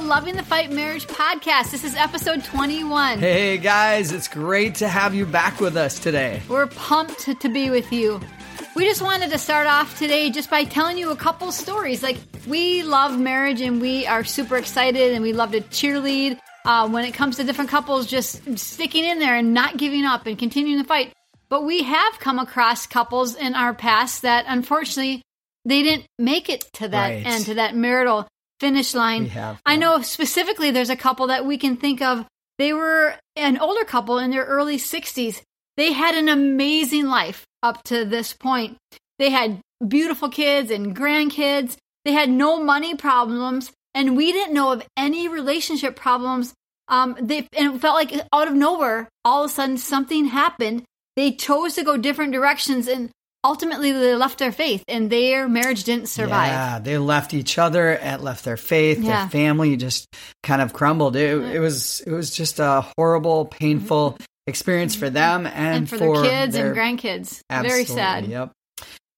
the Loving the Fight Marriage podcast. This is episode 21. Hey guys, it's great to have you back with us today. We're pumped to, to be with you. We just wanted to start off today just by telling you a couple stories. Like, we love marriage and we are super excited and we love to cheerlead uh, when it comes to different couples just sticking in there and not giving up and continuing the fight. But we have come across couples in our past that unfortunately they didn't make it to that Right. end, to that marital finish line. Have, I know specifically there's a couple that we can think of. They were an older couple in their early 60s. They had an amazing life up to this point. They had beautiful kids and grandkids. They had no money problems, and we didn't know of any relationship problems. Um, they and it felt like out of nowhere, all of a sudden something happened. They chose to go different directions, and ultimately they left their faith, and their marriage didn't survive. Yeah, they left each other and left their faith, Yeah. their family just kind of crumbled. It, it was it was just a horrible, painful experience for them and, Mm-hmm. and for, their kids their- and grandkids. Very sad. Yep.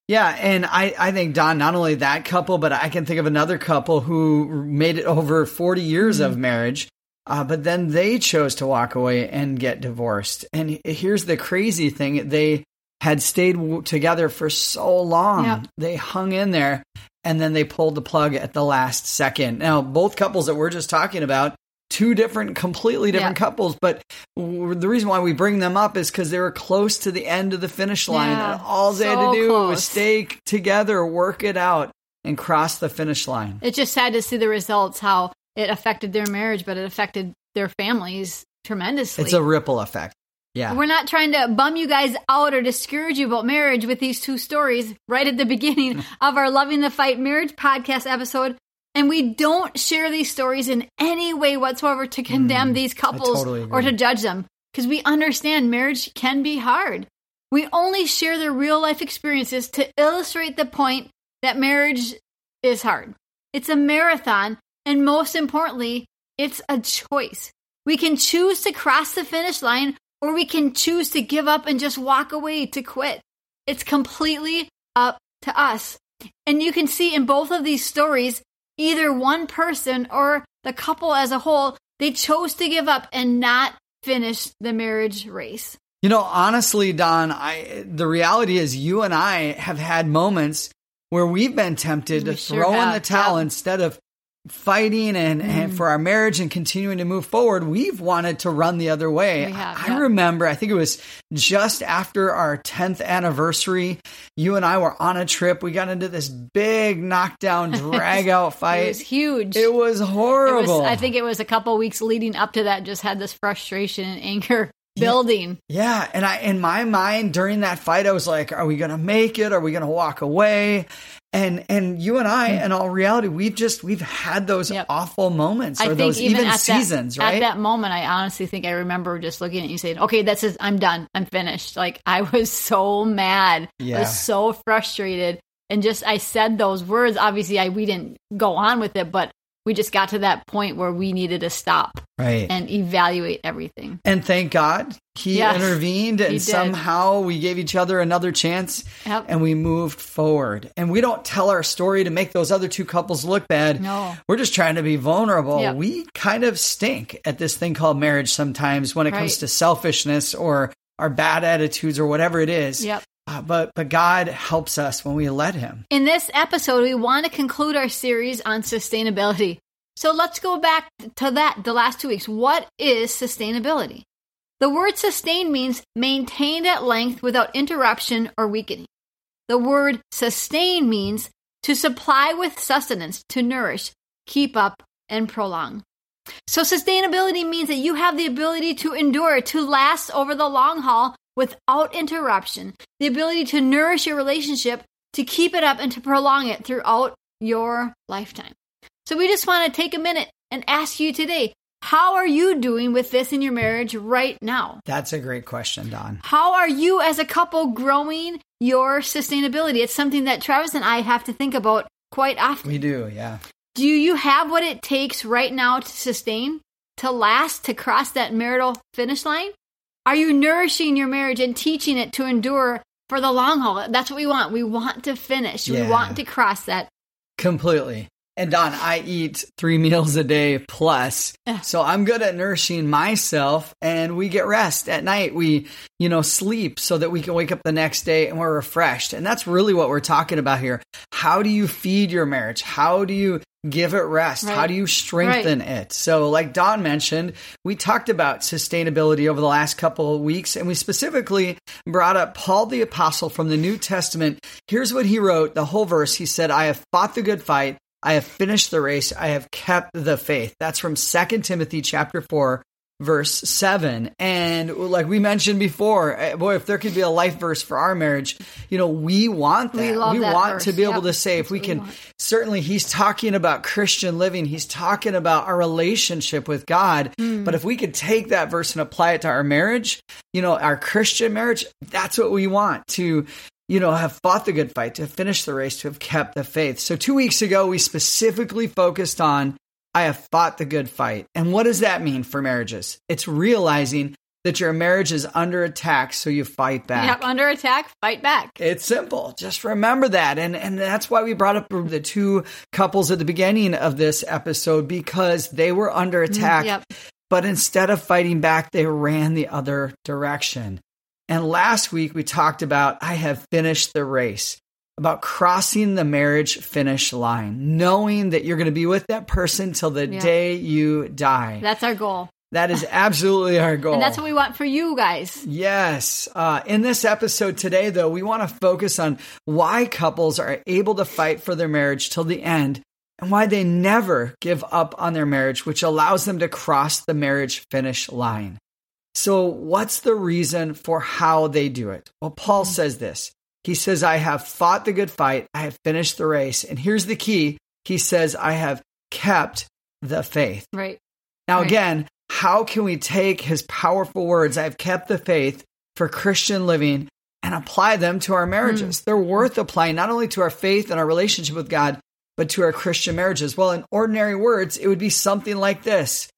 Yeah, and I, I think Dawn, not only that couple, but I can think of another couple who made it over 40 years Mm-hmm. of marriage, uh, but then they chose to walk away and get divorced. And here's the crazy thing they had stayed w- together for so long, they hung in there, and then they pulled the plug at the last second. Now, both couples that we're just talking about, two different, completely different Yeah. couples, but w- the reason why we bring them up is because they were close to the end of the finish line, Yeah, and all they had to do was stay together, work it out, and cross the finish line. It's just sad to see the results, how it affected their marriage, but it affected their families tremendously. It's a ripple effect. Yeah. We're not trying to bum you guys out or discourage you about marriage with these two stories right at the beginning of our Loving the Fight Marriage podcast episode. And we don't share these stories in any way whatsoever to condemn these couples Mm, totally or to judge them because we understand marriage can be hard. We only share their real life experiences to illustrate the point that marriage is hard. It's a marathon, and most importantly, it's a choice. We can choose to cross the finish line or we can choose to give up and just walk away to quit. It's completely up to us. And you can see in both of these stories, either one person or the couple as a whole, they chose to give up and not finish the marriage race. You know, honestly, Dawn, I the reality is you and I have had moments where we've been tempted We to sure throw in the towel yeah. instead of fighting and, Mm. and for our marriage and continuing to move forward. We've wanted to run the other way. Have, I yeah. remember, I think it was just after our 10th anniversary, you and I were on a trip. We got into this big knockdown, drag out fight. It was huge. It was It horrible. was- I think it was a couple weeks leading up to that, just had this frustration and anger building. Yeah, and I in my mind during that fight I was like, are we going to make it? Are we going to walk away? And and you and I mm. in all reality we've just we've had those. Yep. awful moments or I think those even, even at seasons, that, right? At that moment, I honestly think I remember just looking at you saying, "Okay, that's it. I'm done. I'm finished." Like I was so mad, I was so frustrated, and just I said those words. Obviously, I we didn't go on with it, but we just got to that point where we needed to stop right. and evaluate everything. And thank God he Yes, intervened and did. somehow we gave each other another chance Yep. and we moved forward. And we don't tell our story to make those other two couples look bad. No. We're just trying to be vulnerable. Yep. We kind of stink at this thing called marriage sometimes when it comes to selfishness or our bad attitudes or whatever it is. Yep. Uh, but but God helps us when we let him. In this episode, we want to conclude our series on sustainability. So let's go back to that the last two weeks. What is sustainability? The word sustain means maintained at length without interruption or weakening. The word sustain means to supply with sustenance, to nourish, keep up, and prolong. So sustainability means that you have the ability to endure, to last over the long haul without interruption, the ability to nourish your relationship, to keep it up, and to prolong it throughout your lifetime. So we just want to take a minute and ask you today, how are you doing with this in your marriage right now? That's a great question, Dawn. How are you as a couple growing your sustainability? It's something that Travis and I have to think about quite often. We do, yeah. Do you have what it takes right now to sustain, to last, to cross that marital finish line? Are you nourishing your marriage and teaching it to endure for the long haul? That's what we want. We want to finish. Yeah. We want to cross that. Completely. And Dawn, I eat three meals a day plus. So I'm good at nourishing myself and we get rest at night. We, you know, sleep so that we can wake up the next day and we're refreshed. And that's really what we're talking about here. How do you feed your marriage? How do you give it rest? Right. How do you strengthen it? So, like Dawn mentioned, we talked about sustainability over the last couple of weeks, and we specifically brought up Paul the Apostle from the New Testament. Here's what he wrote the whole verse. He said, I have fought the good fight. I have finished the race. I have kept the faith. That's from 2 Timothy chapter 4, verse 7. And like we mentioned before, eh, boy, if there could be a life verse for our marriage, you know, we want that. We love that want verse. to be able to say, if we can, we want. certainly he's talking about Christian living. He's talking about our relationship with God. Hmm. But if we could take that verse and apply it to our marriage, you know, our Christian marriage, that's what we want to, you know, have fought the good fight, to finish the race, to have kept the faith. So two weeks ago, we specifically focused on I have fought the good fight. And what does that mean for marriages? It's realizing that your marriage is under attack, so you fight back. Yep, under attack, fight back. It's simple. Just remember that. And and that's why we brought up the two couples at the beginning of this episode because they were under mm, attack. Yep. But instead of fighting back, they ran the other direction. And last week we talked about I have finished the race, about crossing the marriage finish line, knowing that you're going to be with that person till the Yeah. day you die. That's our goal. that is absolutely our goal. And that's what we want for you guys. Yes. Uh, in this episode today, though, we want to focus on why couples are able to fight for their marriage till the end and why they never give up on their marriage, which allows them to cross the marriage finish line. So, what's the reason for how they do it? Well, Paul hmm. says this. He says, I have fought the good fight, I have finished the race. And here's the key He says, I have kept the faith. Right. Now, Right. again, how can we take his powerful words, I've kept the faith for Christian living, and apply them to our marriages? Hmm. They're worth applying not only to our faith and our relationship with God, but to our Christian marriages. Well, in ordinary words, it would be something like this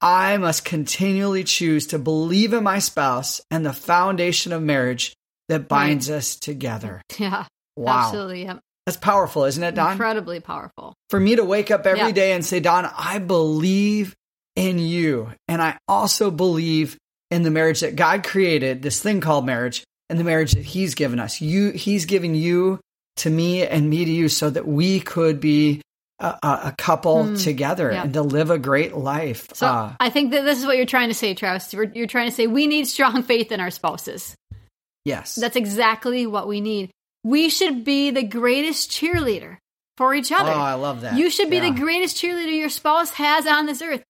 I must continually choose to believe in my spouse and the foundation of marriage that binds us together. Yeah. Wow. Absolutely. Yep. That's powerful, isn't it, Dawn? Incredibly powerful. for me to wake up every Yeah. day and say, Dawn, I believe in you. And I also believe in the marriage that God created, this thing called marriage, and the marriage that He's given us. You, He's given you to me and me to you so that we could be a, a, couple Hmm. together Yeah. and to live a great life. So Uh, I think that this is what you're trying to say, Travis. You're, you're trying to say we need strong faith in our spouses. yes. That's exactly what we need. We should be the greatest cheerleader for each other. Oh, I love that. You should be Yeah. the greatest cheerleader your spouse has on this earth.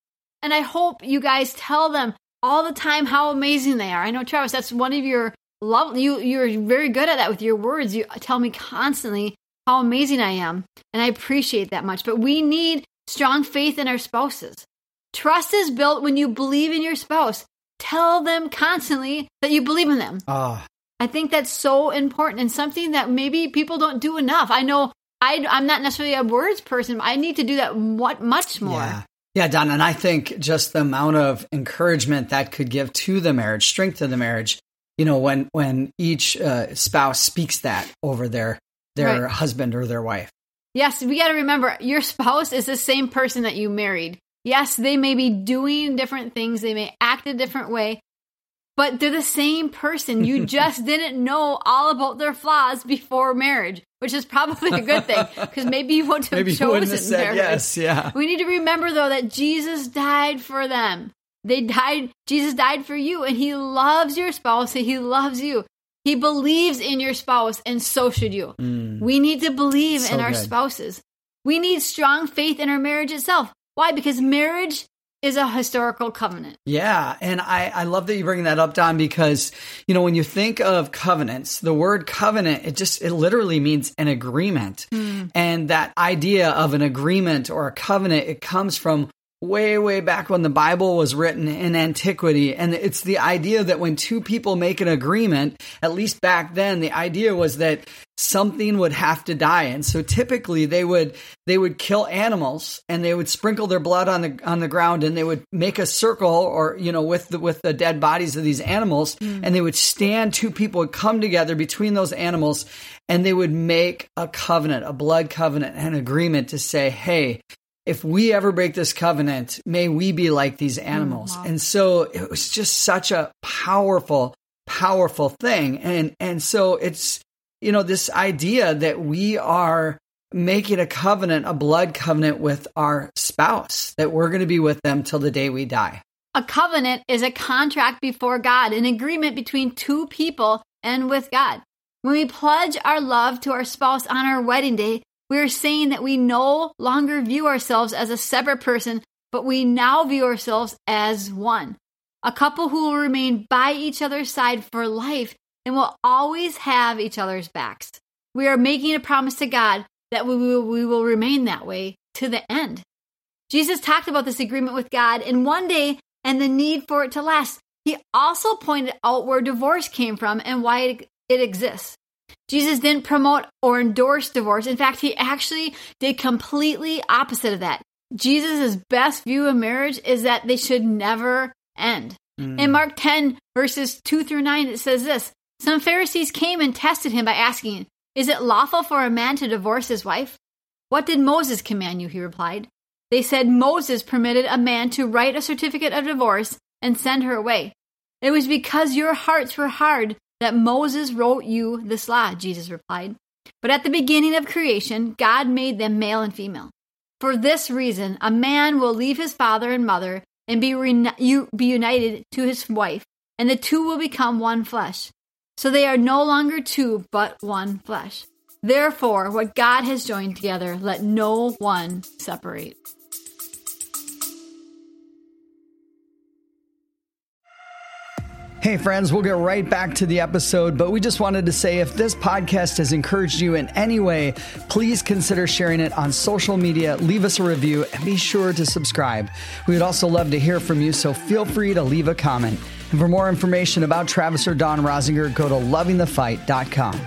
And I hope you guys tell them all the time how amazing they are. I know Travis, that's one of your love you you're very good at that with your words. You tell me constantly how amazing I am, and I appreciate that much. But we need strong faith in our spouses. Trust is built when you believe in your spouse. Tell them constantly that you believe in them. Oh, I think that's so important and something that maybe people don't do enough. I know I, I'm not necessarily a words person, but I need to do that what much more. Yeah. Yeah, Dawn, and I think just the amount of encouragement that could give to the marriage, strength of the marriage, you know, when when each uh, spouse speaks that over their their Right. husband or their wife. Yes, we got to remember your spouse is the same person that you married. Yes, they may be doing different things, they may act a different way, but they're the same person. You just didn't know all about their flaws before marriage, which is probably a good thing because maybe you wouldn't have Maybe chosen wouldn't have said marriage. yes. Yeah. We need to remember though that Jesus died for them. They died, Jesus died for you, and He loves your spouse, and He loves you. He believes in your spouse, and so should you. Mm. We need to believe So in our good. spouses. We need strong faith in our marriage itself. Why? Because marriage is a historical covenant. Yeah, and I, I love that you bring that up, Dawn, because you know when you think of covenants, the word covenant it just it literally means an agreement, mm. and that idea of an agreement or a covenant it comes from way, way back when the Bible was written in antiquity. And it's the idea that when two people make an agreement, at least back then, the idea was that something would have to die. And so typically they would, they would kill animals and they would sprinkle their blood on the, on the ground and they would make a circle or, you know, with the, with the dead bodies of these animals mm. and they would stand, two people would come together between those animals and they would make a covenant, a blood covenant, an agreement to say, Hey, if we ever break this covenant, may we be like these animals. Mm-hmm. And so it was just such a powerful, powerful thing. And, and so it's, you know, this idea that we are making a covenant, a blood covenant with our spouse, that we're going to be with them till the day we die. A covenant is a contract before God, an agreement between two people and with God. When we pledge our love to our spouse on our wedding day, we are saying that we no longer view ourselves as a separate person, but we now view ourselves as one. A couple who will remain by each other's side for life and will always have each other's backs. We are making a promise to God that we will, we will remain that way to the end. Jesus talked about this agreement with God in one day and the need for it to last. He also pointed out where divorce came from and why it, it exists. Jesus didn't promote or endorse divorce. In fact, he actually did completely opposite of that. Jesus' best view of marriage is that they should never end. Mm. In Mark 10, verses 2 through 9, it says this Some Pharisees came and tested him by asking, Is it lawful for a man to divorce his wife? What did Moses command you? He replied. They said Moses permitted a man to write a certificate of divorce and send her away. It was because your hearts were hard that Moses wrote you this law, Jesus replied. But at the beginning of creation, God made them male and female. For this reason, a man will leave his father and mother and be, be united to his wife, and the two will become one flesh. So they are no longer two, but one flesh. Therefore, what God has joined together, let no one separate. Hey, friends, we'll get right back to the episode, but we just wanted to say if this podcast has encouraged you in any way, please consider sharing it on social media, leave us a review, and be sure to subscribe. We would also love to hear from you, so feel free to leave a comment. And for more information about Travis or Dawn Rosinger, go to lovingthefight.com.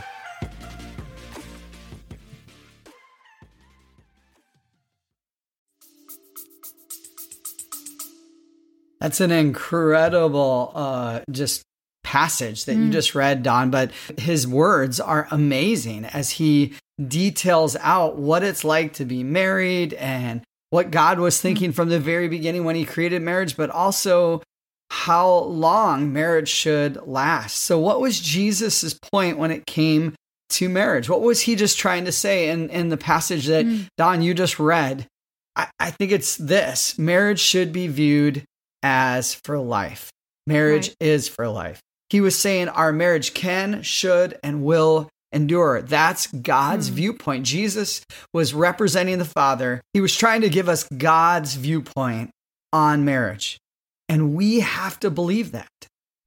That's an incredible, uh, just passage that mm. you just read, Dawn. But his words are amazing as he details out what it's like to be married and what God was mm. thinking mm. from the very beginning when he created marriage, but also how long marriage should last. So, what was Jesus's point when it came to marriage? What was he just trying to say in, in the passage that mm. Dawn you just read? I, I think it's this marriage should be viewed as for life. Marriage right. is for life. He was saying our marriage can, should, and will endure. That's God's mm. viewpoint. Jesus was representing the Father. He was trying to give us God's viewpoint on marriage. And we have to believe that.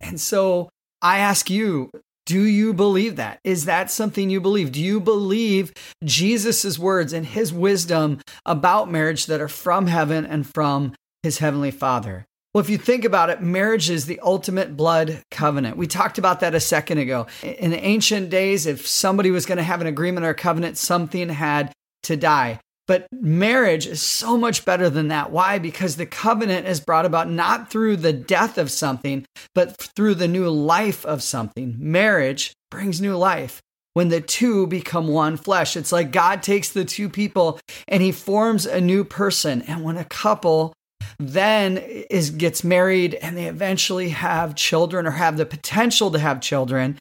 And so I ask you, do you believe that? Is that something you believe? Do you believe Jesus' words and his wisdom about marriage that are from heaven and from his heavenly Father? Well, if you think about it, marriage is the ultimate blood covenant. We talked about that a second ago. In the ancient days, if somebody was going to have an agreement or a covenant, something had to die. But marriage is so much better than that. Why? Because the covenant is brought about not through the death of something, but through the new life of something. Marriage brings new life when the two become one flesh. It's like God takes the two people and he forms a new person. And when a couple then is gets married and they eventually have children or have the potential to have children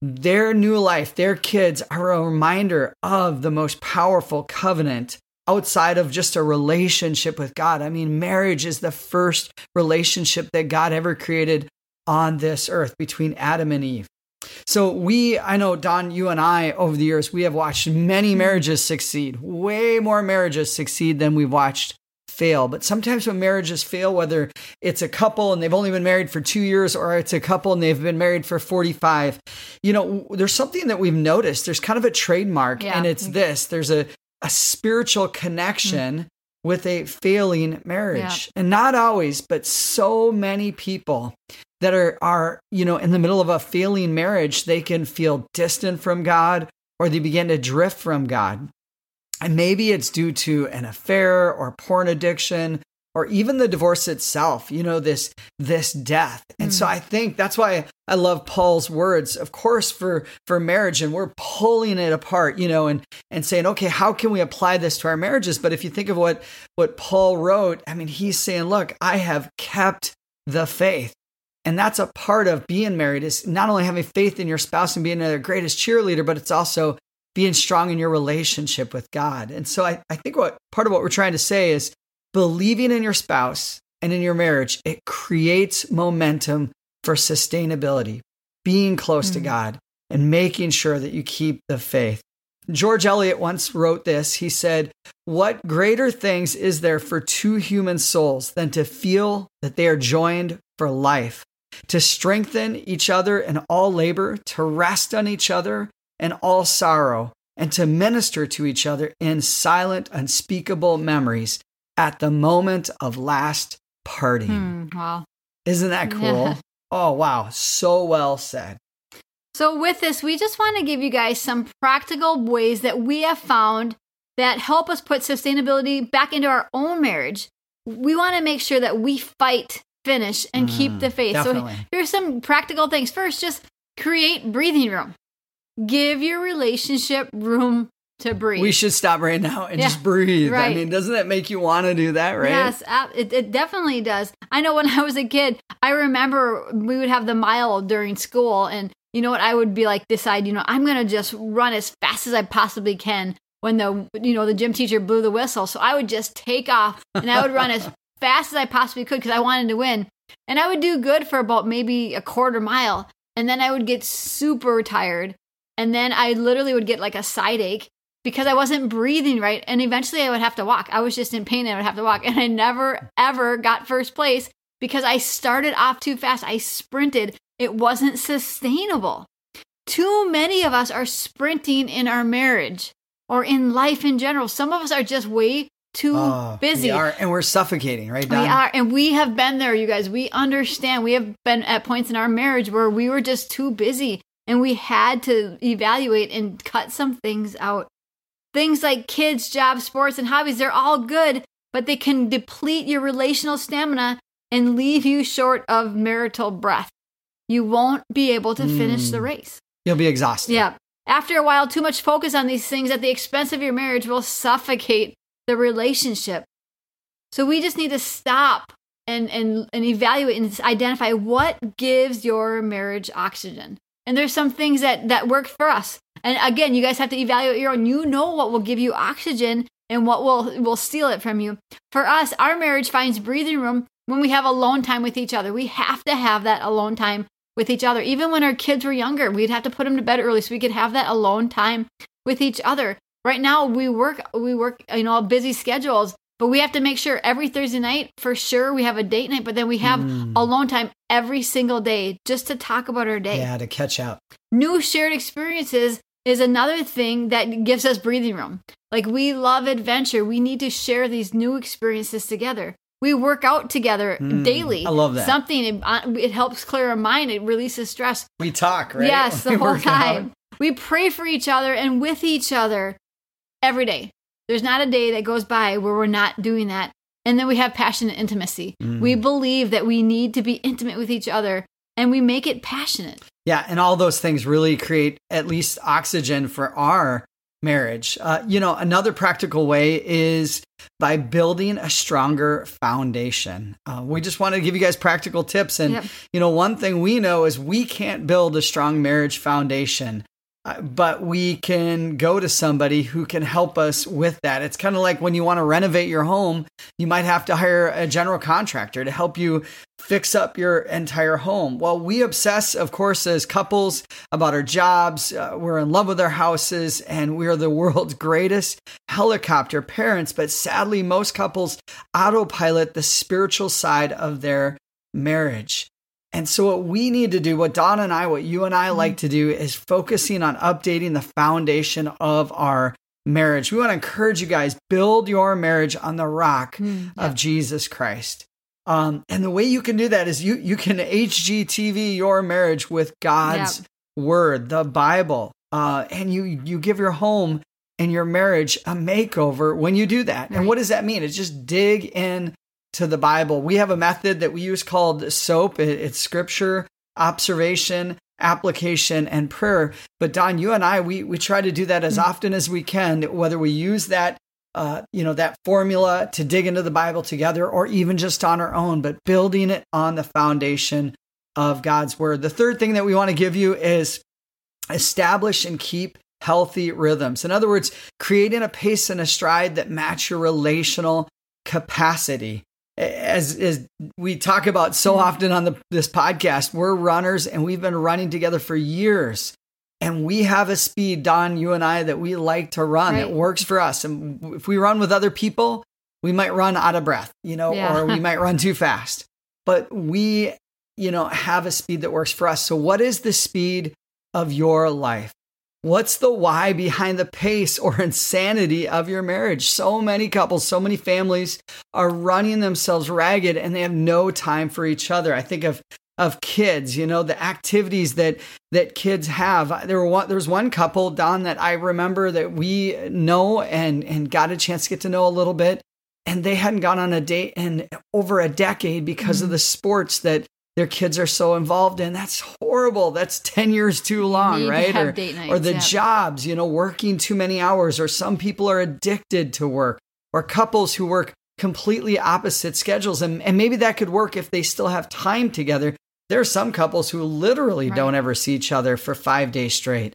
their new life their kids are a reminder of the most powerful covenant outside of just a relationship with God. I mean marriage is the first relationship that God ever created on this earth between Adam and Eve. So we, I know Dawn, you and I over the years, we have watched many marriages succeed, way more marriages succeed than we've watched fail. But sometimes when marriages fail, whether it's a couple and they've only been married for two years or it's a couple and they've been married for 45, you know, there's something that we've noticed. There's kind of a trademark, yeah. and it's this there's a, a spiritual connection. Mm-hmm with a failing marriage. Yeah. And not always, but so many people that are are, you know, in the middle of a failing marriage, they can feel distant from God or they begin to drift from God. And maybe it's due to an affair or porn addiction or even the divorce itself, you know, this this death. And mm. so I think that's why I love Paul's words, of course, for for marriage. And we're pulling it apart, you know, and and saying, okay, how can we apply this to our marriages? But if you think of what what Paul wrote, I mean, he's saying, look, I have kept the faith. And that's a part of being married is not only having faith in your spouse and being their greatest cheerleader, but it's also being strong in your relationship with God. And so I, I think what part of what we're trying to say is believing in your spouse and in your marriage, it creates momentum for sustainability, being close mm. to God and making sure that you keep the faith. George Eliot once wrote this. He said, What greater things is there for two human souls than to feel that they are joined for life, to strengthen each other in all labor, to rest on each other in all sorrow, and to minister to each other in silent, unspeakable memories at the moment of last parting. Hmm, wow. Isn't that cool? Yeah. Oh, wow. So well said. So, with this, we just want to give you guys some practical ways that we have found that help us put sustainability back into our own marriage. We want to make sure that we fight, finish, and mm, keep the faith. Definitely. So, here's some practical things. First, just create breathing room. Give your relationship room to breathe. We should stop right now and yeah, just breathe. Right. I mean, doesn't that make you want to do that, right? Yes, it, it definitely does. I know when I was a kid, I remember we would have the mile during school, and you know what? I would be like, decide, you know, I'm going to just run as fast as I possibly can when the, you know, the gym teacher blew the whistle. So I would just take off and I would run as fast as I possibly could because I wanted to win. And I would do good for about maybe a quarter mile. And then I would get super tired. And then I literally would get like a side ache because I wasn't breathing right. And eventually I would have to walk. I was just in pain and I would have to walk. And I never, ever got first place because I started off too fast. I sprinted. It wasn't sustainable. Too many of us are sprinting in our marriage or in life in general. Some of us are just way too oh, busy. We are, and we're suffocating, right? Dawn? We are, and we have been there, you guys. We understand. We have been at points in our marriage where we were just too busy and we had to evaluate and cut some things out. Things like kids, jobs, sports, and hobbies, they're all good, but they can deplete your relational stamina and leave you short of marital breath. You won't be able to finish the hmm. race. You'll be exhausted. Yeah. After a while, too much focus on these things at the expense of your marriage will suffocate the relationship. So we just need to stop and, and, and evaluate and identify what gives your marriage oxygen. And there's some things that, that work for us. And again, you guys have to evaluate your own. You know what will give you oxygen and what will will steal it from you. For us, our marriage finds breathing room when we have alone time with each other. We have to have that alone time with each other. Even when our kids were younger, we'd have to put them to bed early so we could have that alone time with each other. Right now, we work we work you know busy schedules, but we have to make sure every Thursday night for sure we have a date night, but then we have mm. alone time every single day just to talk about our day. Yeah, to catch up. New shared experiences is another thing that gives us breathing room. Like we love adventure. We need to share these new experiences together. We work out together mm, daily. I love that. Something it, uh, it, helps clear our mind. It releases stress. We talk, right? Yes, the whole time. Out. We pray for each other and with each other every day. There's not a day that goes by where we're not doing that. And then we have passionate intimacy. Mm. We believe that we need to be intimate with each other and we make it passionate. Yeah, and all those things really create at least oxygen for our marriage. Uh, you know, another practical way is by building a stronger foundation. Uh, we just want to give you guys practical tips. And, yep. you know, one thing we know is we can't build a strong marriage foundation but we can go to somebody who can help us with that. It's kind of like when you want to renovate your home, you might have to hire a general contractor to help you fix up your entire home. Well, we obsess, of course, as couples about our jobs. Uh, we're in love with our houses and we are the world's greatest helicopter parents. But sadly, most couples autopilot the spiritual side of their marriage. And so, what we need to do, what Dawn and I, what you and I like mm-hmm. to do, is focusing on updating the foundation of our marriage. We want to encourage you guys build your marriage on the rock Mm, of Jesus Christ. Um, and the way you can do that is you you can HGTV your marriage with God's word, the Bible, uh, and you you give your home and your marriage a makeover when you do that. And what does that mean? It's just dig in to the Bible. We have a method that we use called SOAP. It's Scripture, observation, application, and prayer. But Dawn, you and I, we we try to do that as often as we can. Whether we use that uh, you know, that formula to dig into the Bible together or even just on our own, but building it on the foundation of God's word. The third thing that we want to give you is establish and keep healthy rhythms. In other words, creating a pace and a stride that match your relational capacity. As, as we talk about so mm-hmm. often on the, this podcast, we're runners and we've been running together for years and we have a speed, Dawn, you and I, that we like to run. Right. It works for us. And if we run with other people, we might run out of breath, you know, Yeah. or we might run too fast. But we, you know, have a speed that works for us. So, what is the speed of your life? What's the why behind the pace or insanity of your marriage? So many couples, so many families are running themselves ragged and they have no time for each other. I think of of kids, you know, the activities that that kids have. There were one, there was one couple, Dawn, that I remember that we know and and got a chance to get to know a little bit, and they hadn't gone on a date in over a decade because of mm-hmm. the sports that their kids are so involved in. That's horrible. That's ten years too long, Need right? or date nights, or the yeah. jobs, you know, working too many hours, or some people are addicted to work, or couples who work completely opposite schedules, and and maybe that could work if they still have time together there are some couples who literally Right. don't ever see each other for five days straight.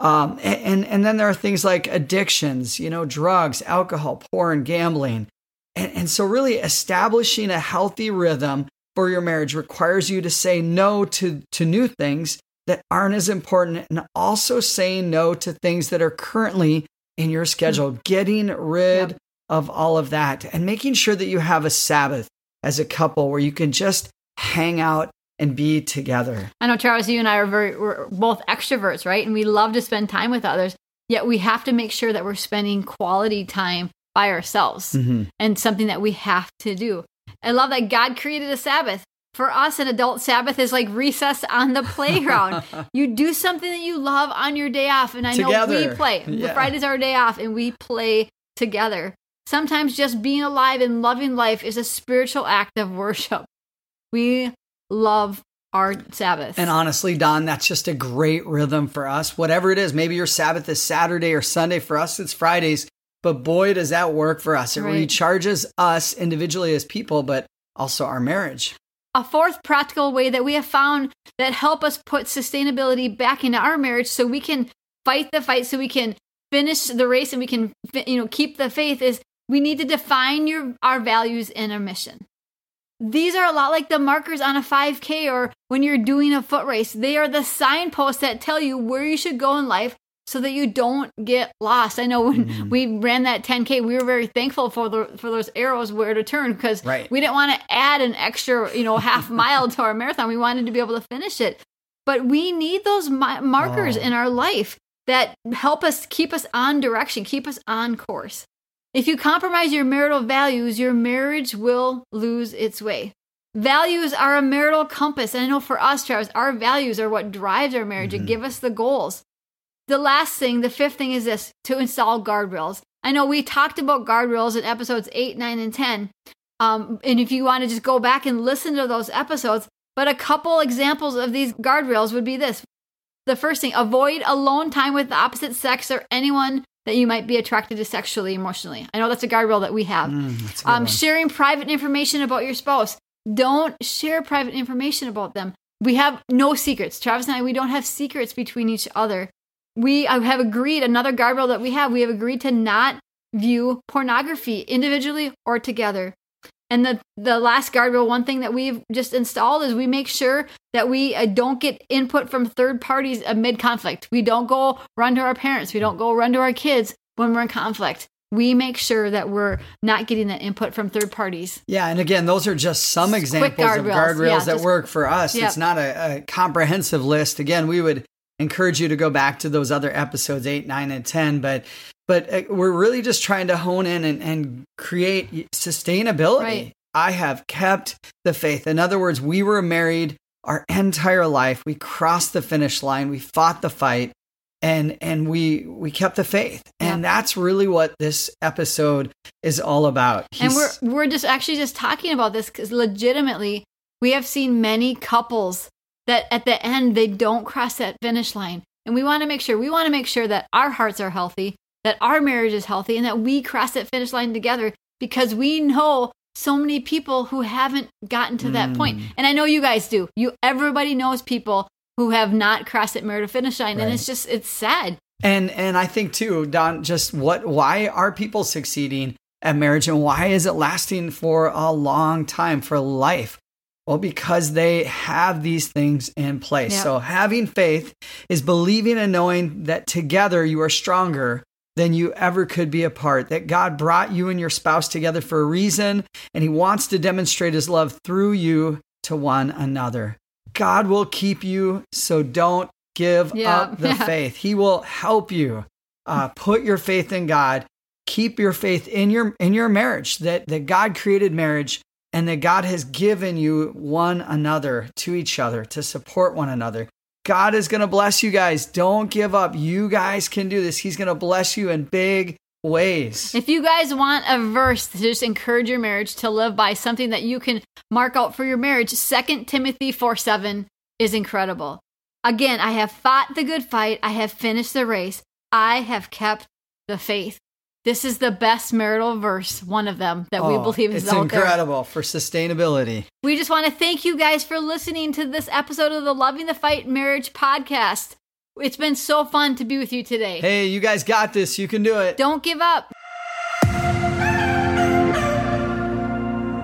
Um, and, and then there are things like addictions, you know, drugs, alcohol, porn, gambling. And, and so, really, establishing a healthy rhythm for your marriage requires you to say no to, to new things that aren't as important and also saying no to things that are currently in your schedule, getting rid Yep. of all of that and making sure that you have a Sabbath as a couple where you can just hang out and be together. I know, Charles, you and I are very, we're both extroverts, right? And we love to spend time with others. Yet we have to make sure that we're spending quality time by ourselves Mhm. and something that we have to do. I love that God created a Sabbath. For us, an adult Sabbath is like recess on the playground. you do something that you love on your day off. And I know we play. Yeah. Friday's our day off and we play together. Sometimes just being alive and loving life is a spiritual act of worship. We love our Sabbath. And honestly, Dawn, that's just a great rhythm for us. Whatever it is, maybe your Sabbath is Saturday or Sunday. For us, it's Fridays. But boy, does that work for us. It Right. recharges us individually as people, but also our marriage. a fourth practical way that we have found that help us put sustainability back into our marriage so we can fight the fight so we can finish the race and we can you know keep the faith is we need to define your our values and our mission these are a lot like the markers on a 5k or when you're doing a foot race they are the signposts that tell you where you should go in life so that you don't get lost. I know when mm-hmm. we ran that 10k we were very thankful for the for those arrows where to turn because Right. we didn't want to add an extra you know half mile to our marathon. We wanted to be able to finish it. But we need those mi- markers Oh. in our life that help us keep us on direction keep us on course. If you compromise your marital values your marriage will lose its way. Values are a marital compass. And i know for us travis our values are what drives our marriage and mm-hmm. give us the goals the last thing, the fifth thing is this to install guardrails. I know we talked about guardrails in episodes 8, 9, and 10. Um, and if you want to just go back and listen to those episodes, but a couple examples of these guardrails would be this. The first thing, avoid alone time with the opposite sex or anyone that you might be attracted to sexually, emotionally. I know that's a guardrail that we have. Mm, that's a good Um, sharing private information about your spouse. Don't share private information about them. We have no secrets. Travis and I, we don't have secrets between each other. We have agreed, another guardrail that we have, we have agreed to not view pornography individually or together. And the, the last guardrail, one thing that we've just installed is we make sure that we uh, don't get input from third parties amid conflict. We don't go run to our parents. We don't go run to our kids when we're in conflict. We make sure that we're not getting that input from third parties. Yeah, and again, those are just some examples of guardrails. guardrails Yeah, that just- work for us. Yep. It's not a, a comprehensive list. Again, we would encourage you to go back to those other episodes, eight, nine, and 10. But but uh, we're really just trying to hone in and, and create sustainability. Right. I have kept the faith. In other words, we were married our entire life. We crossed the finish line. We fought the fight and and we we kept the faith. And Yeah. that's really what this episode is all about. and we're we're just actually just talking about this because legitimately we have seen many couples that at the end they don't cross that finish line. And we want to make sure we want to make sure that our hearts are healthy that our marriage is healthy and that we cross that finish line together because we know so many people who haven't gotten to that point. Mm. and i know you guys do. You everybody knows people who have not crossed that marital finish line and it's just it's sad. And and I think too, Dawn, just what why are people succeeding at marriage and why is it lasting for a long time for life? Well, because they have these things in place. Yeah. So having faith is believing and knowing that together you are stronger than you ever could be apart. That God brought you and your spouse together for a reason, and He wants to demonstrate His love through you to one another. God will keep you, so don't give Yeah. up the Yeah. faith. He will help you. Uh, put your faith in God. Keep your faith in your in your marriage. That that God created marriage, and that God has given you one another to each other to support one another. God is going to bless you guys. Don't give up. You guys can do this. He's going to bless you in big ways. If you guys want a verse to just encourage your marriage to live by, something that you can mark out for your marriage, 2 Timothy 4 7 is incredible. Again, I have fought the good fight, I have finished the race, I have kept the faith. This is the best marital verse, one of them that we Oh, believe is it's out there. incredible for sustainability. We just want to thank you guys for listening to this episode of the Loving the Fight Marriage podcast. It's been so fun to be with you today. Hey, you guys got this. You can do it. Don't give up.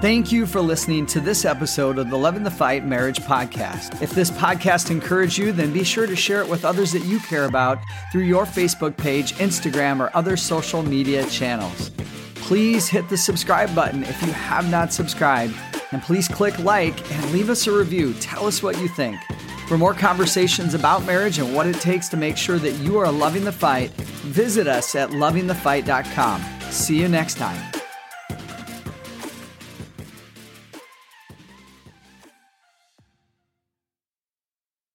Thank you for listening to this episode of the Loving the Fight Marriage Podcast. If this podcast encouraged you, then be sure to share it with others that you care about through your Facebook page, Instagram, or other social media channels. Please hit the subscribe button if you have not subscribed, and please click like and leave us a review. Tell us what you think. For more conversations about marriage and what it takes to make sure that you are loving the fight, visit us at lovingthefight.com. See you next time.